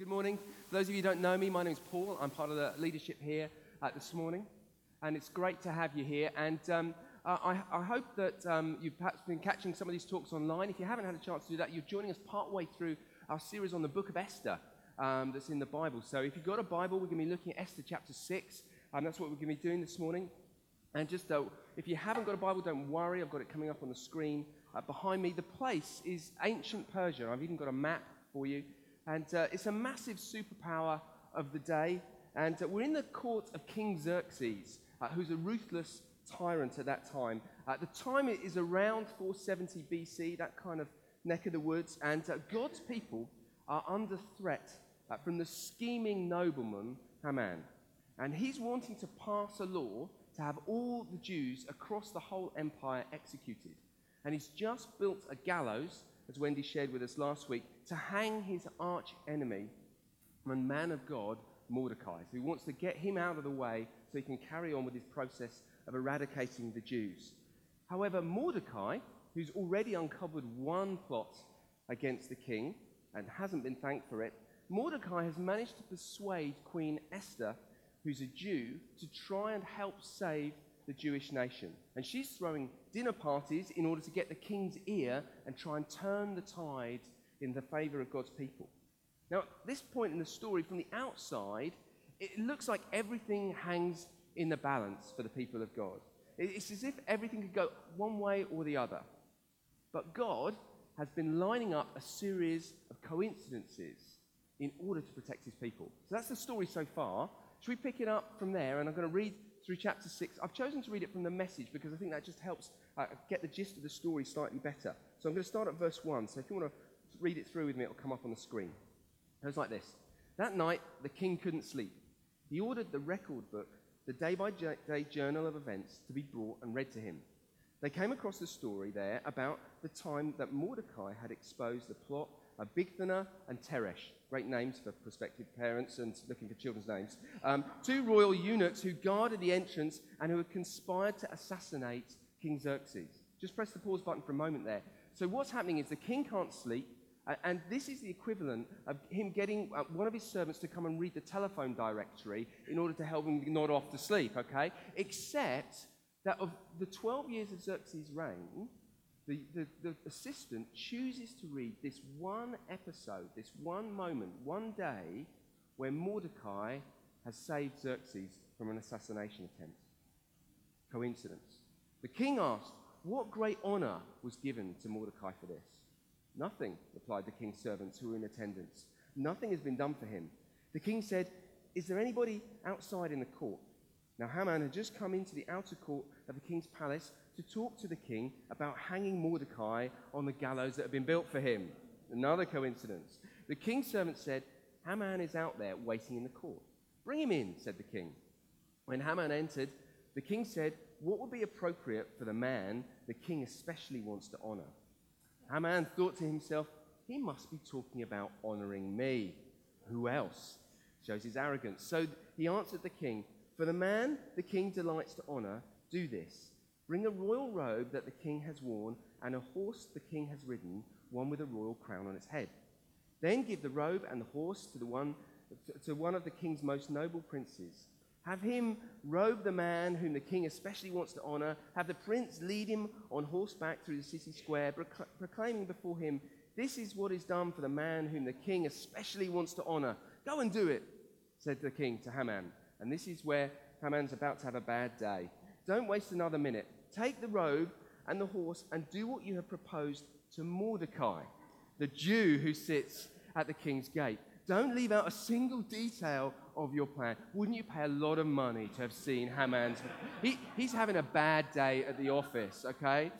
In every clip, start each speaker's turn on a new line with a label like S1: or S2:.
S1: Good morning. For those of you who don't know me, my name is Paul. I'm part of the leadership here uh, this morning, and it's great to have you here. And um, uh, I, I, hope that um, you've perhaps been catching some of these talks online. If you haven't had a chance to do that, you're joining us partway through our series on the book of Esther um, that's in the Bible. So if you've got a Bible, we're going to be looking at Esther chapter 6, and that's what we're going to be doing this morning. And just uh, if you haven't got a Bible, don't worry. I've got it coming up on the screen uh, behind me. The place is ancient Persia. I've even got a map for you. And uh, it's a massive superpower of the day. And uh, we're in the court of King Xerxes, uh, who's a ruthless tyrant at that time. The time is around 470 BC, that kind of neck of the woods. And uh, God's people are under threat uh, from the scheming nobleman Haman. And he's wanting to pass a law to have all the Jews across the whole empire executed. And he's just built a gallows as Wendy shared with us last week, to hang his arch enemy and man of God, Mordecai. So he wants to get him out of the way so he can carry on with his process of eradicating the Jews. However, Mordecai, who's already uncovered one plot against the king and hasn't been thanked for it, Mordecai has managed to persuade Queen Esther, who's a Jew, to try and help save the Jewish nation. And she's throwing dinner parties in order to get the king's ear and try and turn the tide in the favor of God's people. Now, at this point in the story, from the outside, it looks like everything hangs in the balance for the people of God. It's as if everything could go one way or the other. But God has been lining up a series of coincidences in order to protect his people. So that's the story so far. Should we pick it up from there? And I'm going to read through chapter 6. I've chosen to read it from the message because I think that just helps uh, get the gist of the story slightly better. So I'm going to start at verse 1. So if you want to read it through with me, it'll come up on the screen. It goes like this That night, the king couldn't sleep. He ordered the record book, the day by day journal of events, to be brought and read to him. They came across the story there about the time that Mordecai had exposed the plot Bigthana and Teresh great names for prospective parents and looking for children's names, um, two royal eunuchs who guarded the entrance and who had conspired to assassinate King Xerxes. Just press the pause button for a moment there. So, what's happening is the king can't sleep, and this is the equivalent of him getting uh, one of his servants to come and read the telephone directory in order to help him nod off to sleep, okay? Except that of the 12 years of Xerxes' reign, the, the, the, assistant chooses to read this one episode, this one moment, one day, where Mordecai has saved Xerxes from an assassination attempt. Coincidence. The king asked, What great honor was given to Mordecai for this? Nothing, replied the king's servants who were in attendance. Nothing has been done for him. The king said, Is there anybody outside in the court? Now Haman had just come into the outer court of the king's palace to talk to the king about hanging Mordecai on the gallows that had been built for him. Another coincidence. The king's servant said, Haman is out there waiting in the court. Bring him in, said the king. When Haman entered, the king said, What would be appropriate for the man the king especially wants to honor? Haman thought to himself, He must be talking about honoring me. Who else? Shows his arrogance. So he answered the king, For the man the king delights to honor, do this Bring a royal robe that the king has worn and a horse the king has ridden, one with a royal crown on its head. Then give the robe and the horse to, the one, to one of the king's most noble princes. Have him robe the man whom the king especially wants to honor. Have the prince lead him on horseback through the city square, proclaiming before him, This is what is done for the man whom the king especially wants to honor. Go and do it, said the king to Haman. And this is where Haman's about to have a bad day. Don't waste another minute. Take the robe and the horse and do what you have proposed to Mordecai, the Jew who sits at the king's gate. Don't leave out a single detail of your plan. Wouldn't you pay a lot of money to have seen Haman's? He, he's having a bad day at the office, okay?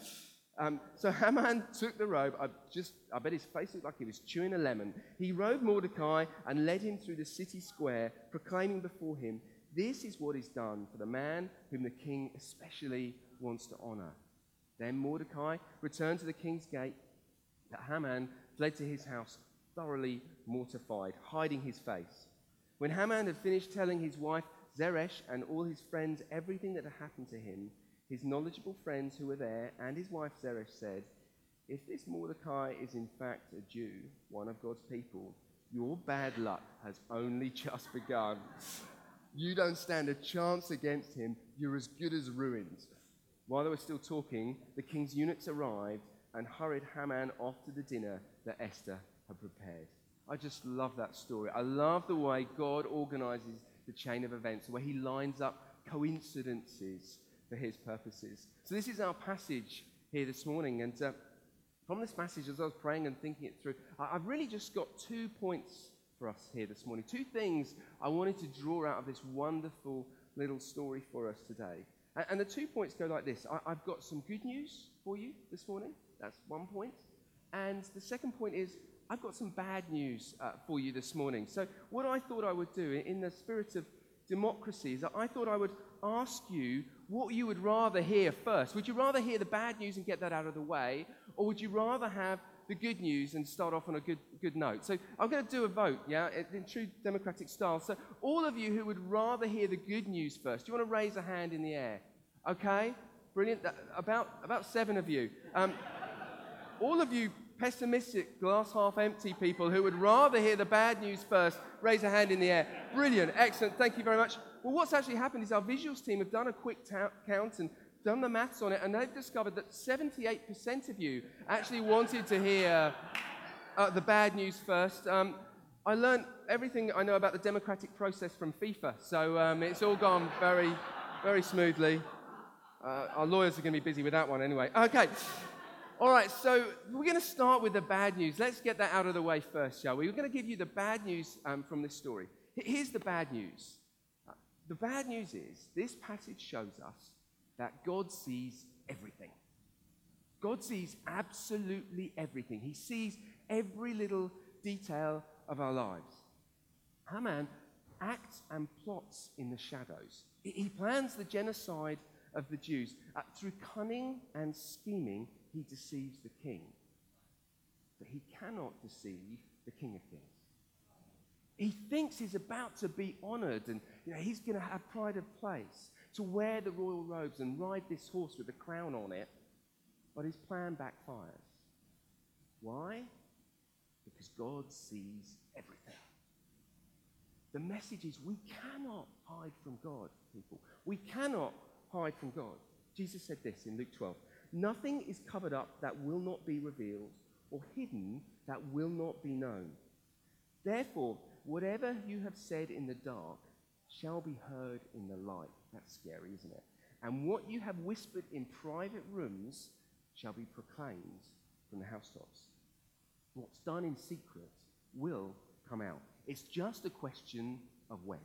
S1: Um, so Haman took the robe. I just, I bet his face looked like he was chewing a lemon. He robed Mordecai and led him through the city square, proclaiming before him, "This is what is done for the man whom the king especially wants to honor. Then Mordecai returned to the king's gate, but Haman fled to his house, thoroughly mortified, hiding his face. When Haman had finished telling his wife Zeresh and all his friends everything that had happened to him, his knowledgeable friends who were there and his wife Zeresh said, If this Mordecai is in fact a Jew, one of God's people, Your bad luck has only just begun. You don't stand a chance against him. You're as good as ruined. While they were still talking, the king's eunuchs arrived and hurried Haman off to the dinner that Esther had prepared. I just love that story. I love the way God organizes the chain of events, where he lines up coincidences for his purposes. So, this is our passage here this morning. And uh, from this passage, as I was praying and thinking it through, I've really just got two points for us here this morning. Two things I wanted to draw out of this wonderful little story for us today. And, the two points go like this I, I've got some good news for you this morning. That's one point. And the second point is I've got some bad news uh, for you this morning. So, what I thought I would do in the spirit of democracy is that I thought I would ask you what you would rather hear first. Would you rather hear the bad news and get that out of the way, or would you rather have the good news and start off on a good, good note? So, I'm going to do a vote, yeah, in true democratic style. So, all of you who would rather hear the good news first, do you want to raise a hand in the air? Okay, brilliant. About, about seven of you. Um, all of you pessimistic, glass half empty people who would rather hear the bad news first, raise a hand in the air. Brilliant, excellent, thank you very much. Well, what's actually happened is our visuals team have done a quick count and done the maths on it, and they've discovered that 78% of you actually wanted to hear uh, the bad news first. Um, I learned everything I know about the democratic process from FIFA, so um, it's all gone very, very smoothly. Uh, our lawyers are going to be busy with that one anyway. Okay. All right, so we're going to start with the bad news. Let's get that out of the way first, shall we? We're going to give you the bad news um, from this story. Here's the bad news. Uh, the bad news is this passage shows us that God sees everything. God sees absolutely everything. He sees every little detail of our lives. Haman acts and plots in the shadows. He plans the genocide of the Jews. Uh, through cunning and scheming, he deceives the king. But he cannot deceive the King of Kings. He thinks he's about to be honored and you know, he's going to have pride of place to wear the royal robes and ride this horse with a crown on it. But his plan backfires. Why? Because God sees everything. The message is we cannot hide from God, people. We cannot hide from God. Jesus said this in Luke 12 Nothing is covered up that will not be revealed, or hidden that will not be known. Therefore, whatever you have said in the dark shall be heard in the light. That's scary, isn't it? And what you have whispered in private rooms shall be proclaimed from the housetops. What's done in secret will come out. It's just a question of when.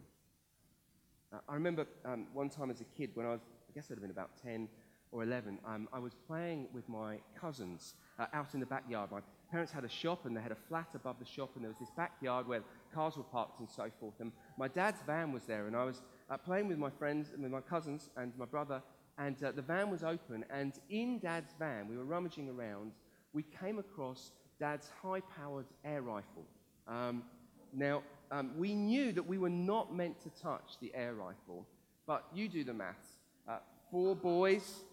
S1: Uh, I remember um, one time as a kid when I was, guess I'd have been about 10 or 11, um, I was playing with my cousins uh, out in the backyard. My parents had a shop and they had a flat above the shop, and there was this backyard where cars were parked and so forth. And my dad's van was there, and I was uh, playing with my friends and with my cousins and my brother, and uh, the van was open. And in dad's van, we were rummaging around, we came across dad's high powered air rifle. Um, now, um, we knew that we were not meant to touch the air rifle, but you do the maths. Uh, four boys,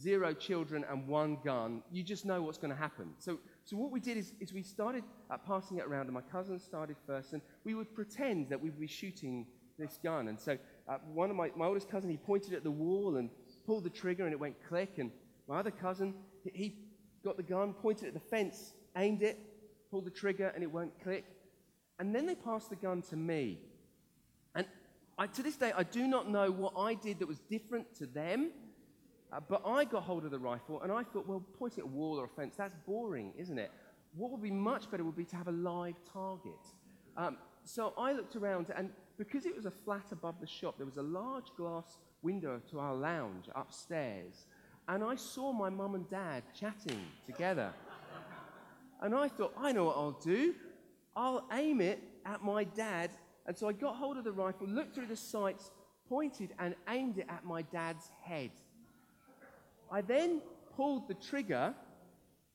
S1: zero children, and one gun, you just know what's going to happen. So, so what we did is, is we started uh, passing it around, and my cousin started first, and we would pretend that we would be shooting this gun. And so uh, one of my, my oldest cousin, he pointed at the wall and pulled the trigger, and it went click. And my other cousin, he, he got the gun, pointed at the fence, aimed it, pulled the trigger, and it went click. And then they passed the gun to me. I, to this day, I do not know what I did that was different to them uh, but I got hold of the rifle and I thought, well, point it at a wall or a fence, that's boring, isn't it? What would be much better would be to have a live target. Um, so I looked around, and because it was a flat above the shop, there was a large glass window to our lounge upstairs. And I saw my mum and dad chatting together. And I thought, I know what I'll do. I'll aim it at my dad. And so I got hold of the rifle, looked through the sights, pointed, and aimed it at my dad's head. I then pulled the trigger,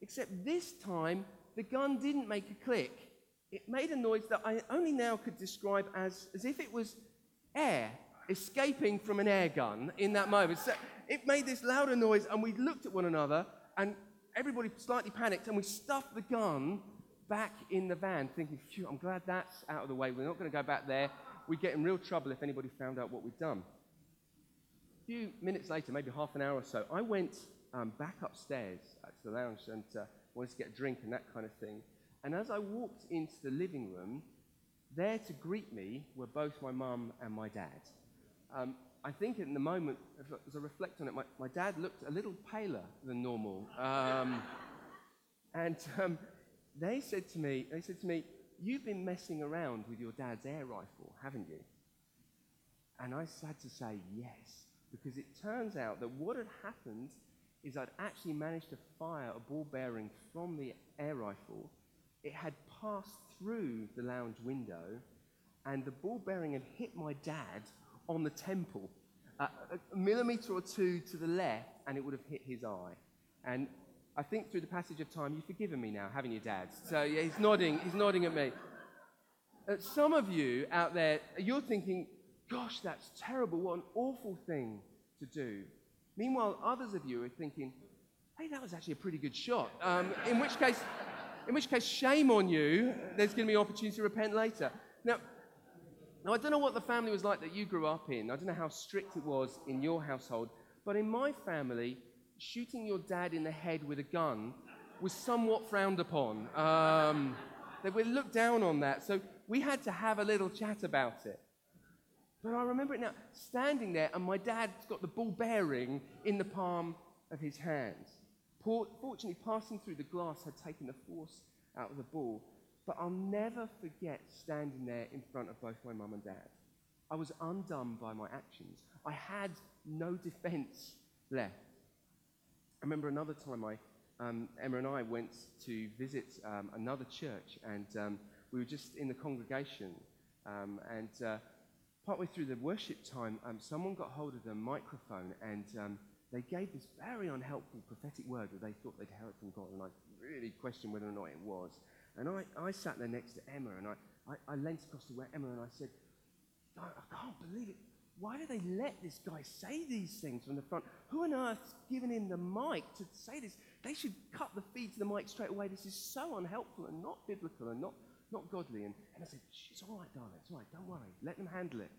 S1: except this time the gun didn't make a click. It made a noise that I only now could describe as, as if it was air escaping from an air gun in that moment. So it made this louder noise, and we looked at one another, and everybody slightly panicked, and we stuffed the gun back in the van thinking, phew, I'm glad that's out of the way. We're not going to go back there. We'd get in real trouble if anybody found out what we'd done. A few minutes later, maybe half an hour or so, I went um, back upstairs to the lounge and uh, wanted to get a drink and that kind of thing. And as I walked into the living room, there to greet me were both my mum and my dad. Um, I think in the moment, as I reflect on it, my, my dad looked a little paler than normal. Um, and um, they said to me, they said to me, you've been messing around with your dad's air rifle, haven't you? And I had to say yes, because it turns out that what had happened is I'd actually managed to fire a ball bearing from the air rifle. It had passed through the lounge window, and the ball bearing had hit my dad on the temple, uh, a millimeter or two to the left, and it would have hit his eye. And I think through the passage of time, you've forgiven me now, haven't you, Dad? So yeah, he's nodding. He's nodding at me. Uh, some of you out there, you're thinking, "Gosh, that's terrible! What an awful thing to do." Meanwhile, others of you are thinking, "Hey, that was actually a pretty good shot." Um, in which case, in which case, shame on you. There's going to be opportunity to repent later. Now, now, I don't know what the family was like that you grew up in. I don't know how strict it was in your household. But in my family, shooting your dad in the head with a gun was somewhat frowned upon. Um, they would look down on that. So we had to have a little chat about it. But I remember it now, standing there, and my dad's got the ball bearing in the palm of his hand. Fortunately, passing through the glass had taken the force out of the ball. But I'll never forget standing there in front of both my mum and dad. I was undone by my actions. I had no defense left. I remember another time I, um, Emma and I went to visit um, another church, and um, we were just in the congregation. Um, and uh, partway through the worship time, um, someone got hold of the microphone and they gave this very unhelpful prophetic word that they thought they'd heard from God. And I really questioned whether or not it was. And I, I sat there next to Emma and I, I, I leant across to where Emma and I said, I, I can't believe it. Why do they let this guy say these things from the front? Who on earth's given him the mic to say this? They should cut the feed to the mic straight away. This is so unhelpful and not biblical and not, not godly. And, and I said, it's all right, darling. It's all right. Don't worry. Let them handle it.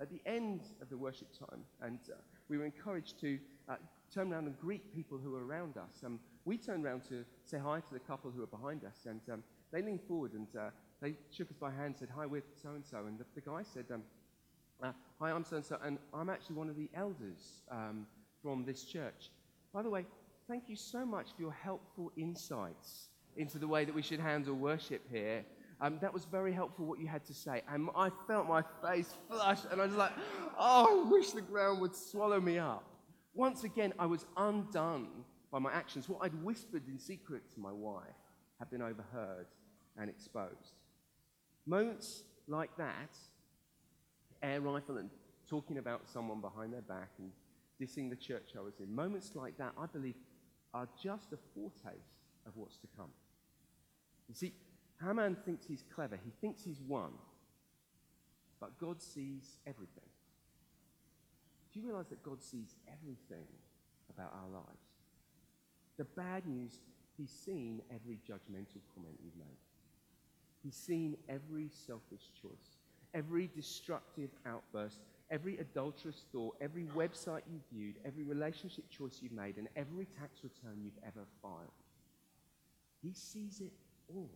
S1: At the end of the worship time, and uh, we were encouraged to uh, turn around and greet people who were around us. Um, we turned around to say hi to the couple who were behind us, and um, they leaned forward and uh, they shook us by hand, and said, Hi, we're so and so. And the guy said, um, uh, Hi, I'm so and so, and I'm actually one of the elders um, from this church. By the way, thank you so much for your helpful insights into the way that we should handle worship here. Um, that was very helpful what you had to say. And I felt my face flush, and I was like, oh, I wish the ground would swallow me up. Once again, I was undone by my actions. What I'd whispered in secret to my wife had been overheard and exposed. Moments like that, air rifle and talking about someone behind their back and dissing the church I was in, moments like that, I believe, are just a foretaste of what's to come. You see, Haman thinks he's clever, he thinks he's won, but God sees everything. Do you realize that God sees everything about our lives? The bad news, he's seen every judgmental comment you've made. He's seen every selfish choice, every destructive outburst, every adulterous thought, every website you've viewed, every relationship choice you've made, and every tax return you've ever filed. He sees it all.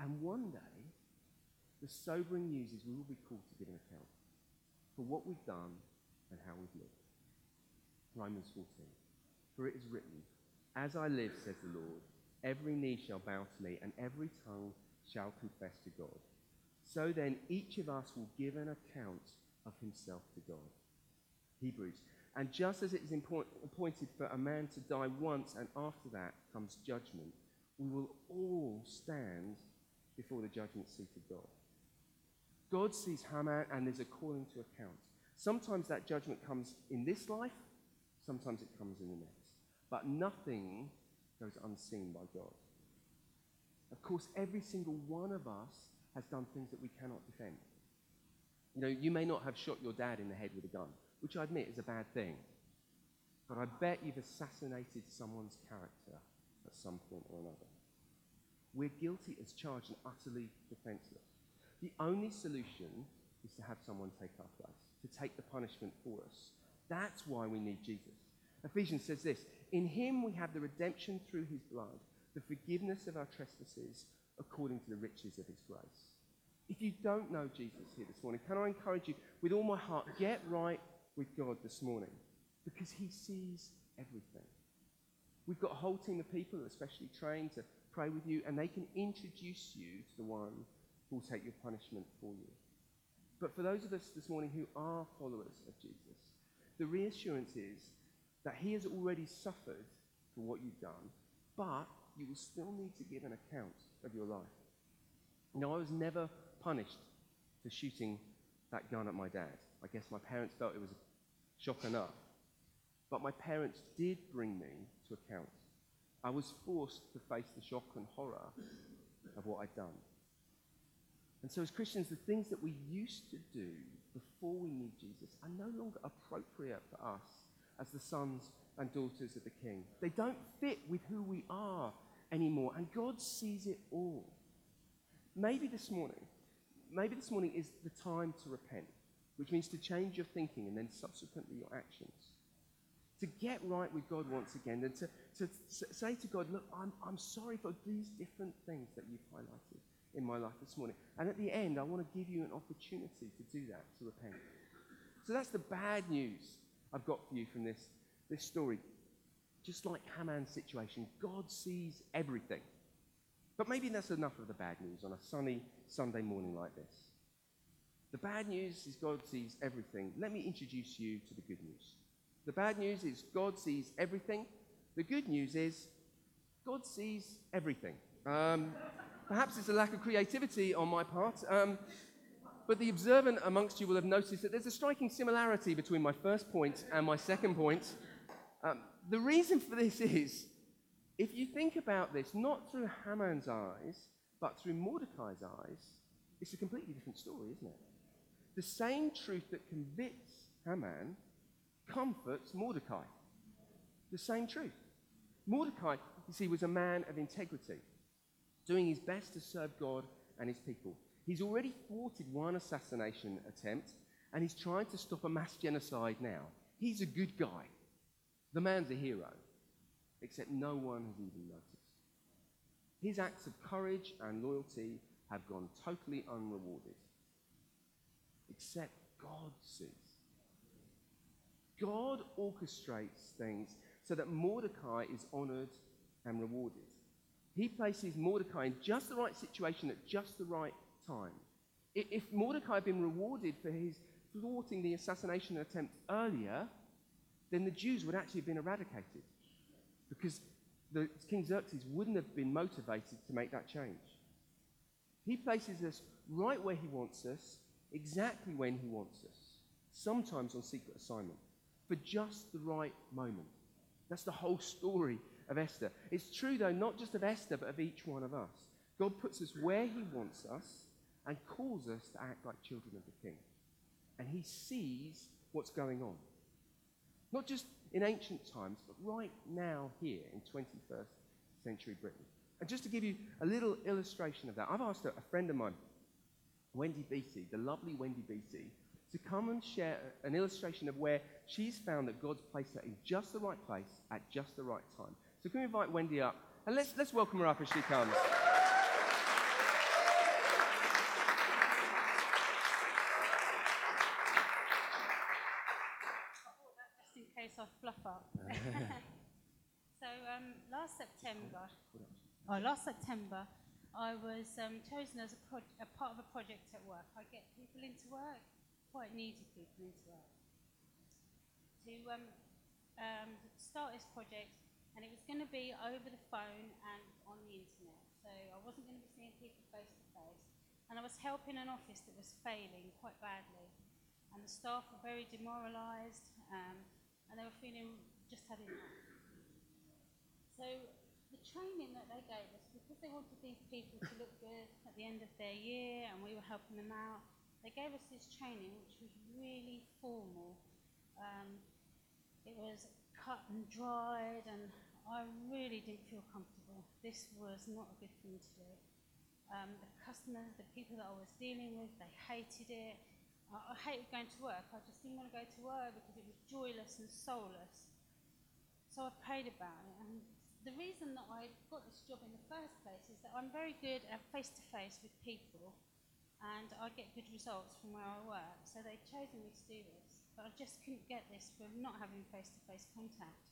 S1: And one day, the sobering news is we will be called to give an account for what we've done and how we've lived. Romans 14. For it is written, As I live, says the Lord, every knee shall bow to me, and every tongue shall confess to God. So then, each of us will give an account of himself to God. Hebrews. And just as it is appointed for a man to die once, and after that comes judgment, we will all stand before the judgment seat of God. God sees Haman and there's a calling to account. Sometimes that judgment comes in this life, sometimes it comes in the next. But nothing goes unseen by God. Of course, every single one of us has done things that we cannot defend. You know, you may not have shot your dad in the head with a gun, which I admit is a bad thing. But I bet you've assassinated someone's character at some point or another. We're guilty as charged and utterly defenseless. The only solution is to have someone take our place, to take the punishment for us. That's why we need Jesus. Ephesians says this In him we have the redemption through his blood, the forgiveness of our trespasses according to the riches of his grace. If you don't know Jesus here this morning, can I encourage you with all my heart, get right with God this morning because he sees everything. We've got a whole team of people, that are especially trained to pray with you, and they can introduce you to the one who will take your punishment for you. But for those of us this morning who are followers of Jesus, the reassurance is that he has already suffered for what you've done, but you will still need to give an account of your life. Now, I was never punished for shooting that gun at my dad. I guess my parents felt it was shock enough. But my parents did bring me to account. I was forced to face the shock and horror of what I'd done. And so, as Christians, the things that we used to do before we knew Jesus are no longer appropriate for us as the sons and daughters of the King. They don't fit with who we are anymore, and God sees it all. Maybe this morning, maybe this morning is the time to repent, which means to change your thinking and then subsequently your actions. To get right with God once again and to, to say to God, Look, I'm, I'm sorry for these different things that you've highlighted in my life this morning. And at the end, I want to give you an opportunity to do that, to repent. So that's the bad news I've got for you from this, this story. Just like Haman's situation, God sees everything. But maybe that's enough of the bad news on a sunny Sunday morning like this. The bad news is God sees everything. Let me introduce you to the good news. The bad news is God sees everything. The good news is God sees everything. Um, perhaps it's a lack of creativity on my part, um, but the observant amongst you will have noticed that there's a striking similarity between my first point and my second point. Um, the reason for this is if you think about this, not through Haman's eyes, but through Mordecai's eyes, it's a completely different story, isn't it? The same truth that convicts Haman comforts Mordecai. The same truth. Mordecai, you see, was a man of integrity, doing his best to serve God and his people. He's already thwarted one assassination attempt, and he's trying to stop a mass genocide now. He's a good guy. The man's a hero except no one has even noticed. His acts of courage and loyalty have gone totally unrewarded, except God sees. God orchestrates things so that Mordecai is honored and rewarded. He places Mordecai in just the right situation at just the right time. If Mordecai had been rewarded for his thwarting the assassination attempt earlier, then the Jews would actually have been eradicated because the, King Xerxes wouldn't have been motivated to make that change. He places us right where he wants us, exactly when he wants us, sometimes on secret assignment, for just the right moment. That's the whole story of Esther. It's true, though, not just of Esther, but of each one of us. God puts us where he wants us and calls us to act like children of the king. And he sees what's going on. Not just in ancient times, but right now here in 21st century Britain. And just to give you a little illustration of that, I've asked a, friend of mine, Wendy Beatty, the lovely Wendy Beatty, to come and share an illustration of where she's found that God's placed her in just the right place at just the right time. So can we invite Wendy up? And let's, let's welcome her up as she comes.
S2: fluff up. so um, last September, oh, last September, I was um, chosen as a, pro- a, part of a project at work. I get people into work, quite needy people into work, to um, um, start this project, and it was going to be over the phone and on the internet. So I wasn't going to be seeing people face to face, and I was helping an office that was failing quite badly, and the staff were very demoralised. Um, and they were feeling just enough. So the training that they gave us, because they wanted these people to look good at the end of their year and we were helping them out, they gave us this training which was really formal. Um, it was cut and dried and I really didn't feel comfortable. This was not a good thing to do. Um, the customers, the people that I was dealing with, they hated it. I, I hated going to work. I just didn't want to go to work because it was joyless and soulless. So I prayed about it. And the reason that I got this job in the first place is that I'm very good at face to face with people and I get good results from where I work. So they've chosen me to do this. But I just couldn't get this from not having face to face contact.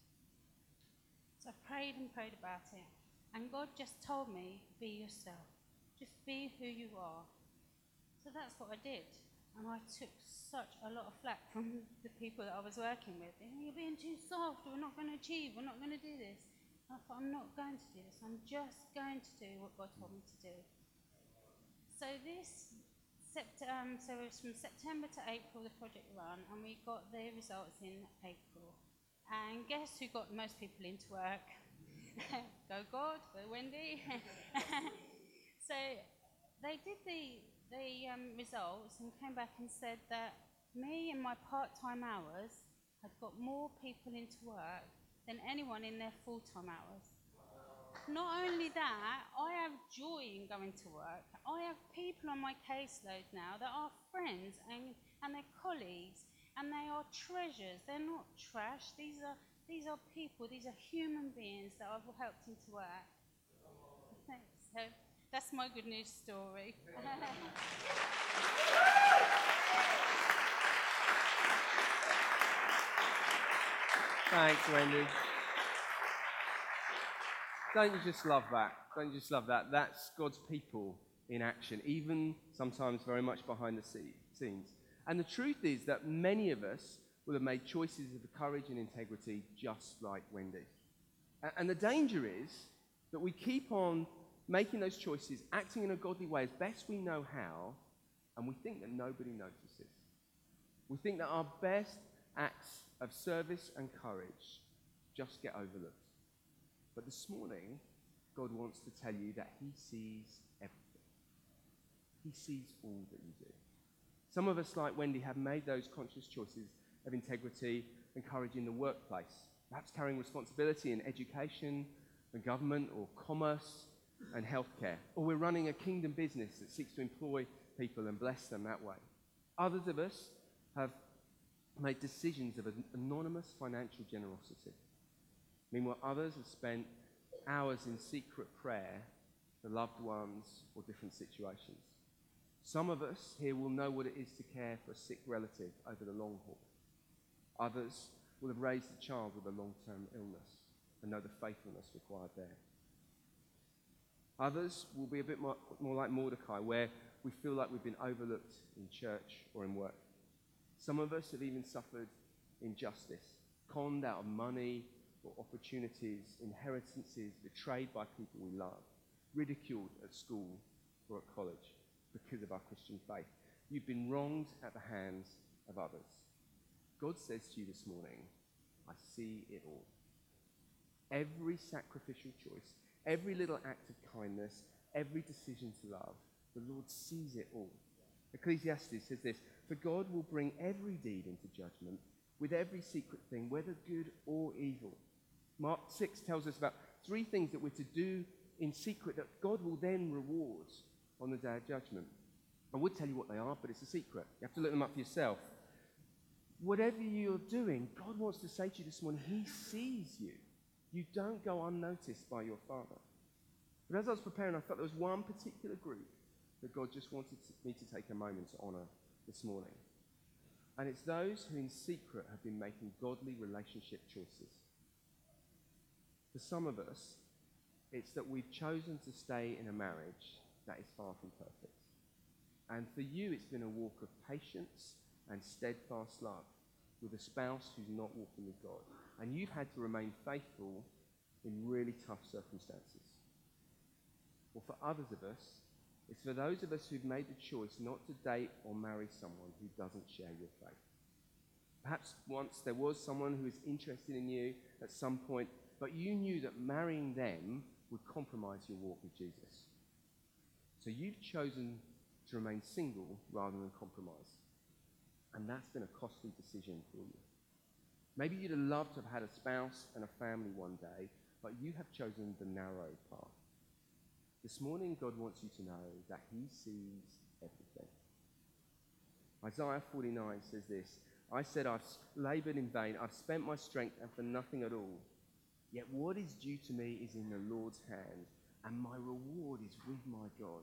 S2: So I prayed and prayed about it. And God just told me, be yourself. Just be who you are. So that's what I did. And I took such a lot of flack from the people that I was working with. You're being too soft. We're not going to achieve. We're not going to do this. Thought, I'm not going to do this. I'm just going to do what God told me to do. So this um, so it was from September to April the project ran, and we got the results in April. And guess who got most people into work? go God, go Wendy. so they did the the um, results and came back and said that me and my part-time hours had got more people into work than anyone in their full-time hours. Not only that, I have joy in going to work. I have people on my caseload now that are friends and, and they're colleagues and they are treasures. They're not trash. These are, these are people, these are human beings that I've helped into work. So that's my good news story.
S1: Thanks, Wendy. Don't you just love that? Don't you just love that? That's God's people in action, even sometimes very much behind the scenes. And the truth is that many of us will have made choices of courage and integrity just like Wendy. And the danger is that we keep on making those choices, acting in a godly way as best we know how, and we think that nobody notices. We think that our best acts of service and courage just get overlooked. But this morning, God wants to tell you that He sees everything. He sees all that you do. Some of us, like Wendy, have made those conscious choices of integrity and courage in the workplace, perhaps carrying responsibility in education and government or commerce and healthcare. Or we're running a kingdom business that seeks to employ people and bless them that way. Others of us have made decisions of an anonymous financial generosity. Meanwhile, others have spent hours in secret prayer for loved ones or different situations. Some of us here will know what it is to care for a sick relative over the long haul. Others will have raised a child with a long term illness and know the faithfulness required there. Others will be a bit more, more like Mordecai, where we feel like we've been overlooked in church or in work. Some of us have even suffered injustice, conned out of money or opportunities, inheritances, betrayed by people we love, ridiculed at school or at college because of our Christian faith. You've been wronged at the hands of others. God says to you this morning, I see it all. Every sacrificial choice, every little act of kindness, every decision to love, the Lord sees it all. Ecclesiastes says this For God will bring every deed into judgment with every secret thing, whether good or evil. Mark 6 tells us about three things that we're to do in secret that God will then reward on the day of judgment. I would tell you what they are, but it's a secret. You have to look them up for yourself. Whatever you're doing, God wants to say to you this morning, He sees you. You don't go unnoticed by your Father. But as I was preparing, I felt there was one particular group that God just wanted me to take a moment to honor this morning. And it's those who in secret have been making godly relationship choices. For some of us, it's that we've chosen to stay in a marriage that is far from perfect. And for you, it's been a walk of patience and steadfast love with a spouse who's not walking with God. And you've had to remain faithful in really tough circumstances. Or for others of us, it's for those of us who've made the choice not to date or marry someone who doesn't share your faith. Perhaps once there was someone who was interested in you at some point, but you knew that marrying them would compromise your walk with Jesus. So you've chosen to remain single rather than compromise. And that's been a costly decision for you. Maybe you'd have loved to have had a spouse and a family one day, but you have chosen the narrow path. This morning, God wants you to know that He sees everything. Isaiah 49 says this I said, I've labored in vain, I've spent my strength and for nothing at all. Yet what is due to me is in the Lord's hand, and my reward is with my God.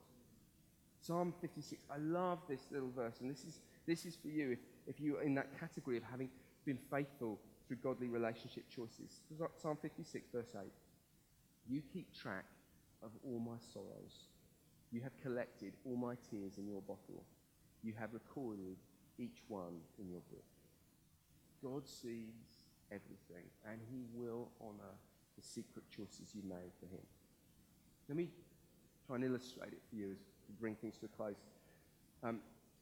S1: Psalm 56, I love this little verse, and this is, this is for you if, if you're in that category of having been faithful through godly relationship choices. Psalm 56, verse 8. You keep track of all my sorrows. You have collected all my tears in your bottle. You have recorded each one in your book. God sees everything, and he will honor the secret choices you made for him. Let me try and illustrate it for you as we bring things to a close. Um,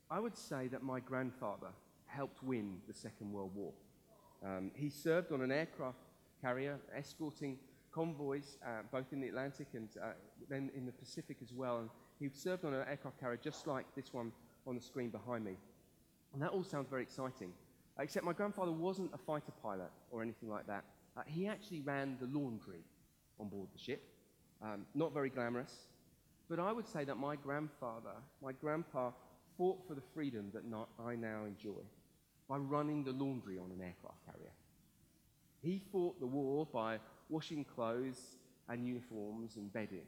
S1: I would say that my grandfather helped win the Second World War. Um, he served on an aircraft carrier escorting convoys uh, both in the Atlantic and uh, then in the Pacific as well. And he served on an aircraft carrier just like this one on the screen behind me. And that all sounds very exciting. Except my grandfather wasn't a fighter pilot or anything like that. Uh, he actually ran the laundry on board the ship. Um, not very glamorous. But I would say that my grandfather, my grandpa, fought for the freedom that not, I now enjoy by running the laundry on an aircraft carrier. He fought the war by washing clothes and uniforms and bedding.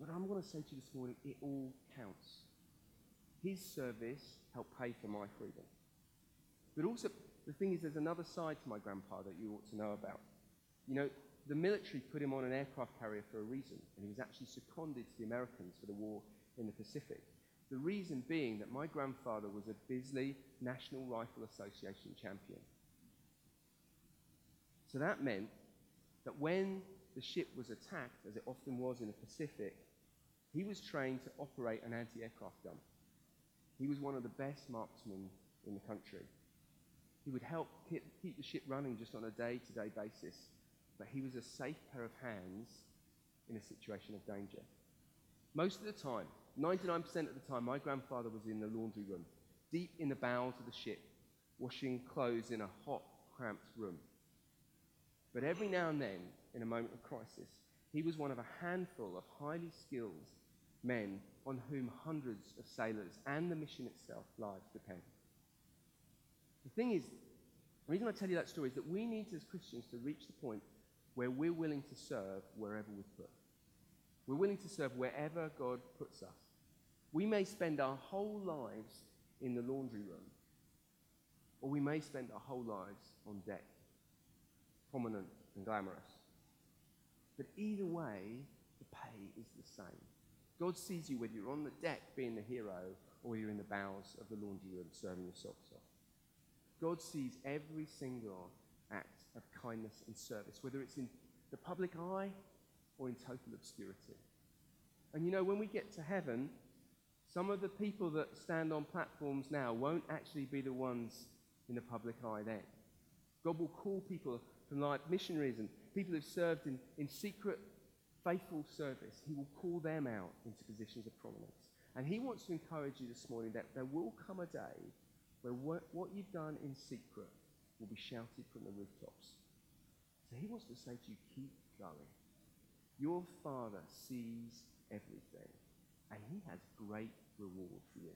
S1: But I'm going to say to you this morning, it all counts. His service helped pay for my freedom. But also, the thing is, there's another side to my grandpa that you ought to know about. You know, the military put him on an aircraft carrier for a reason, and he was actually seconded to the Americans for the war in the Pacific. The reason being that my grandfather was a Bisley National Rifle Association champion. So that meant that when the ship was attacked, as it often was in the Pacific, he was trained to operate an anti aircraft gun. He was one of the best marksmen in the country. He would help keep the ship running just on a day to day basis, but he was a safe pair of hands in a situation of danger. Most of the time, 99% of the time, my grandfather was in the laundry room, deep in the bowels of the ship, washing clothes in a hot, cramped room. But every now and then, in a moment of crisis, he was one of a handful of highly skilled men on whom hundreds of sailors and the mission itself lives depend. The thing is, the reason I tell you that story is that we need as Christians to reach the point where we're willing to serve wherever we're put. We're willing to serve wherever God puts us. We may spend our whole lives in the laundry room, or we may spend our whole lives on deck prominent and glamorous. But either way, the pay is the same. God sees you whether you're on the deck being the hero or you're in the bowels of the laundry room serving your socks off. God sees every single act of kindness and service, whether it's in the public eye or in total obscurity. And you know, when we get to heaven, some of the people that stand on platforms now won't actually be the ones in the public eye then. God will call people from like missionaries and people who've served in, in secret, faithful service, he will call them out into positions of prominence. And he wants to encourage you this morning that there will come a day where what, what you've done in secret will be shouted from the rooftops. So he wants to say to you, keep going. Your Father sees everything, and he has great reward for you.